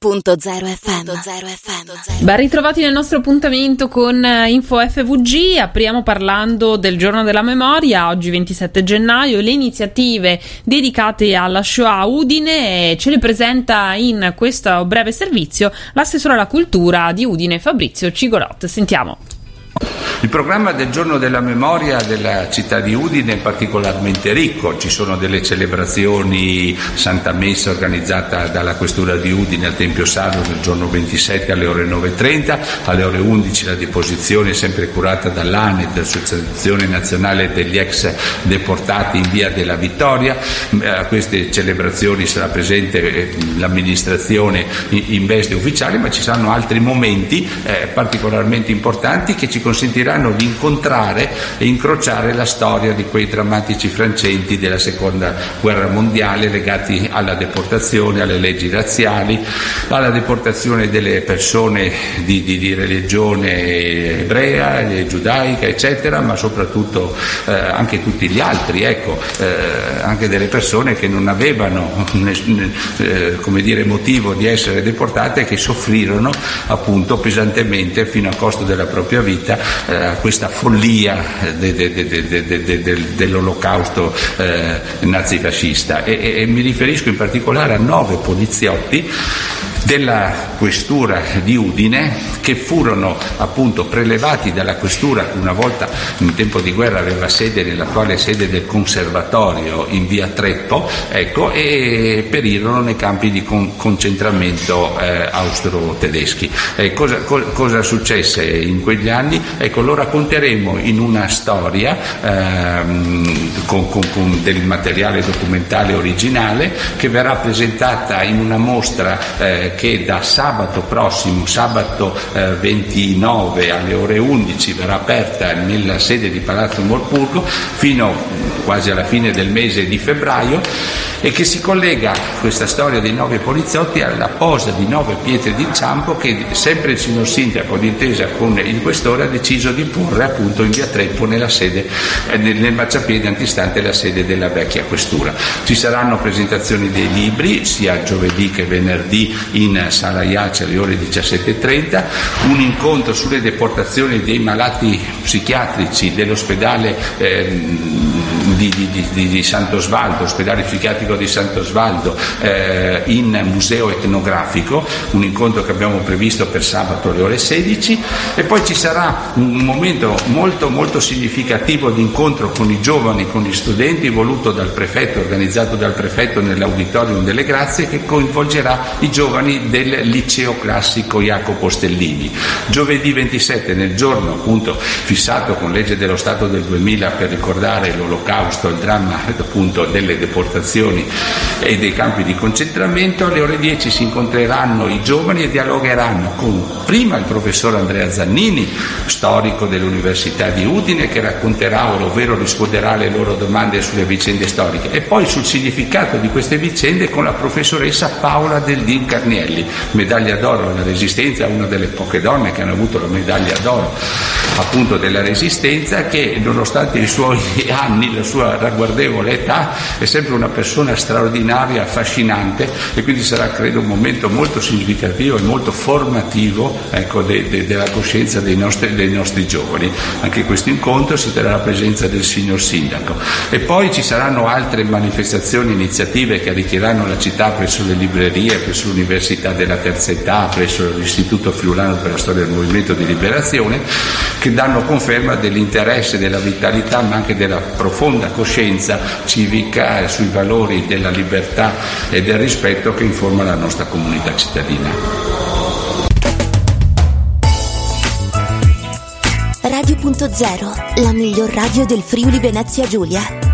FM. Ben ritrovati nel nostro appuntamento con eh, Info FVG. Apriamo parlando del giorno della memoria, oggi 27 gennaio, le iniziative dedicate alla Shoah Udine. Ce le presenta in questo breve servizio l'assessore alla cultura di Udine Fabrizio Cigolot. Sentiamo. Il programma del giorno della memoria della città di Udine è particolarmente ricco, ci sono delle celebrazioni, Santa Messa organizzata dalla Questura di Udine al Tempio Sardo il giorno 27 alle ore 9.30, alle ore 11 la deposizione sempre curata dall'ANED, l'Associazione Nazionale degli Ex Deportati in Via della Vittoria, a queste celebrazioni sarà presente eh, l'amministrazione in veste ufficiale, ma ci saranno altri momenti eh, particolarmente importanti che ci consentiranno consentiranno di incontrare e incrociare la storia di quei drammatici frangenti della seconda guerra mondiale legati alla deportazione, alle leggi razziali, alla deportazione delle persone di, di, di religione ebrea, giudaica, eccetera, ma soprattutto eh, anche tutti gli altri, ecco, eh, anche delle persone che non avevano eh, come dire, motivo di essere deportate e che soffrirono appunto pesantemente fino a costo della propria vita eh, questa follia de, de, de, dell'olocausto eh, nazifascista. E, e, e mi riferisco in particolare a nove poliziotti della questura di Udine che furono appunto prelevati dalla questura che una volta in tempo di guerra aveva sede nell'attuale sede del conservatorio in via Treppo ecco, e perirono nei campi di con- concentramento eh, austro-tedeschi. Eh, cosa, co- cosa, successe in quegli anni? Ecco, lo racconteremo in una storia ehm, con, con, con del materiale documentale originale che verrà presentata in una mostra eh, che da sabato prossimo, sabato eh, 29 alle ore 11 verrà aperta nella sede di Palazzo Morpurgo fino quasi alla fine del mese di febbraio e che si collega questa storia dei nove poliziotti alla posa di nove pietre d'inciampo che sempre il signor Sindaco d'intesa con il questore ha deciso di porre appunto in via Treppo nella sede, eh, nel marciapiede antistante la sede della vecchia questura. Ci saranno presentazioni dei libri sia giovedì che venerdì in Sala Iace alle ore 17.30, un incontro sulle deportazioni dei malati psichiatrici dell'ospedale eh, di, di, di, Sant'Osvaldo, ospedale psichiatrico di Sant'Osvaldo eh, in museo etnografico, un incontro che abbiamo previsto per sabato alle ore 16 e poi ci sarà un momento molto molto significativo di incontro con i giovani, con gli studenti, voluto dal prefetto, organizzato dal prefetto nell'auditorium delle Grazie che coinvolgerà i giovani del liceo classico Jacopo Stellini. Giovedì 27 nel giorno appunto fissato con legge dello Stato del 2000 per ricordare l'olocausto, il dramma appunto delle deportazioni e dei campi di concentramento, alle ore 10 si incontreranno i giovani e dialogheranno con prima il professor Andrea Zannini, storico dell'Università di Udine, che racconterà, ovvero risponderà alle loro domande sulle vicende storiche, e poi sul significato di queste vicende con la professoressa Paola Del Din Carnielli, medaglia d'oro alla Resistenza, una delle poche donne che hanno avuto la medaglia d'oro appunto della Resistenza, che nonostante i suoi anni, la sua ragguardevole età, è sempre una persona straordinaria, affascinante e quindi sarà credo un momento molto significativo e molto formativo ecco, de, de, della coscienza dei nostri, dei nostri, giovani. Anche questo incontro si terrà la presenza del signor Sindaco. E poi ci saranno altre manifestazioni, iniziative che arricchiranno la città presso le librerie, presso l'Università della Terza Età, presso l'Istituto Friulano per la Storia del Movimento di Liberazione, che danno conferma dell'interesse, della vitalità, ma anche della profonda coscienza civica sui valori della libertà e del rispetto che informa la nostra comunità cittadina. Radio.0, la miglior radio del Friuli Venezia Giulia.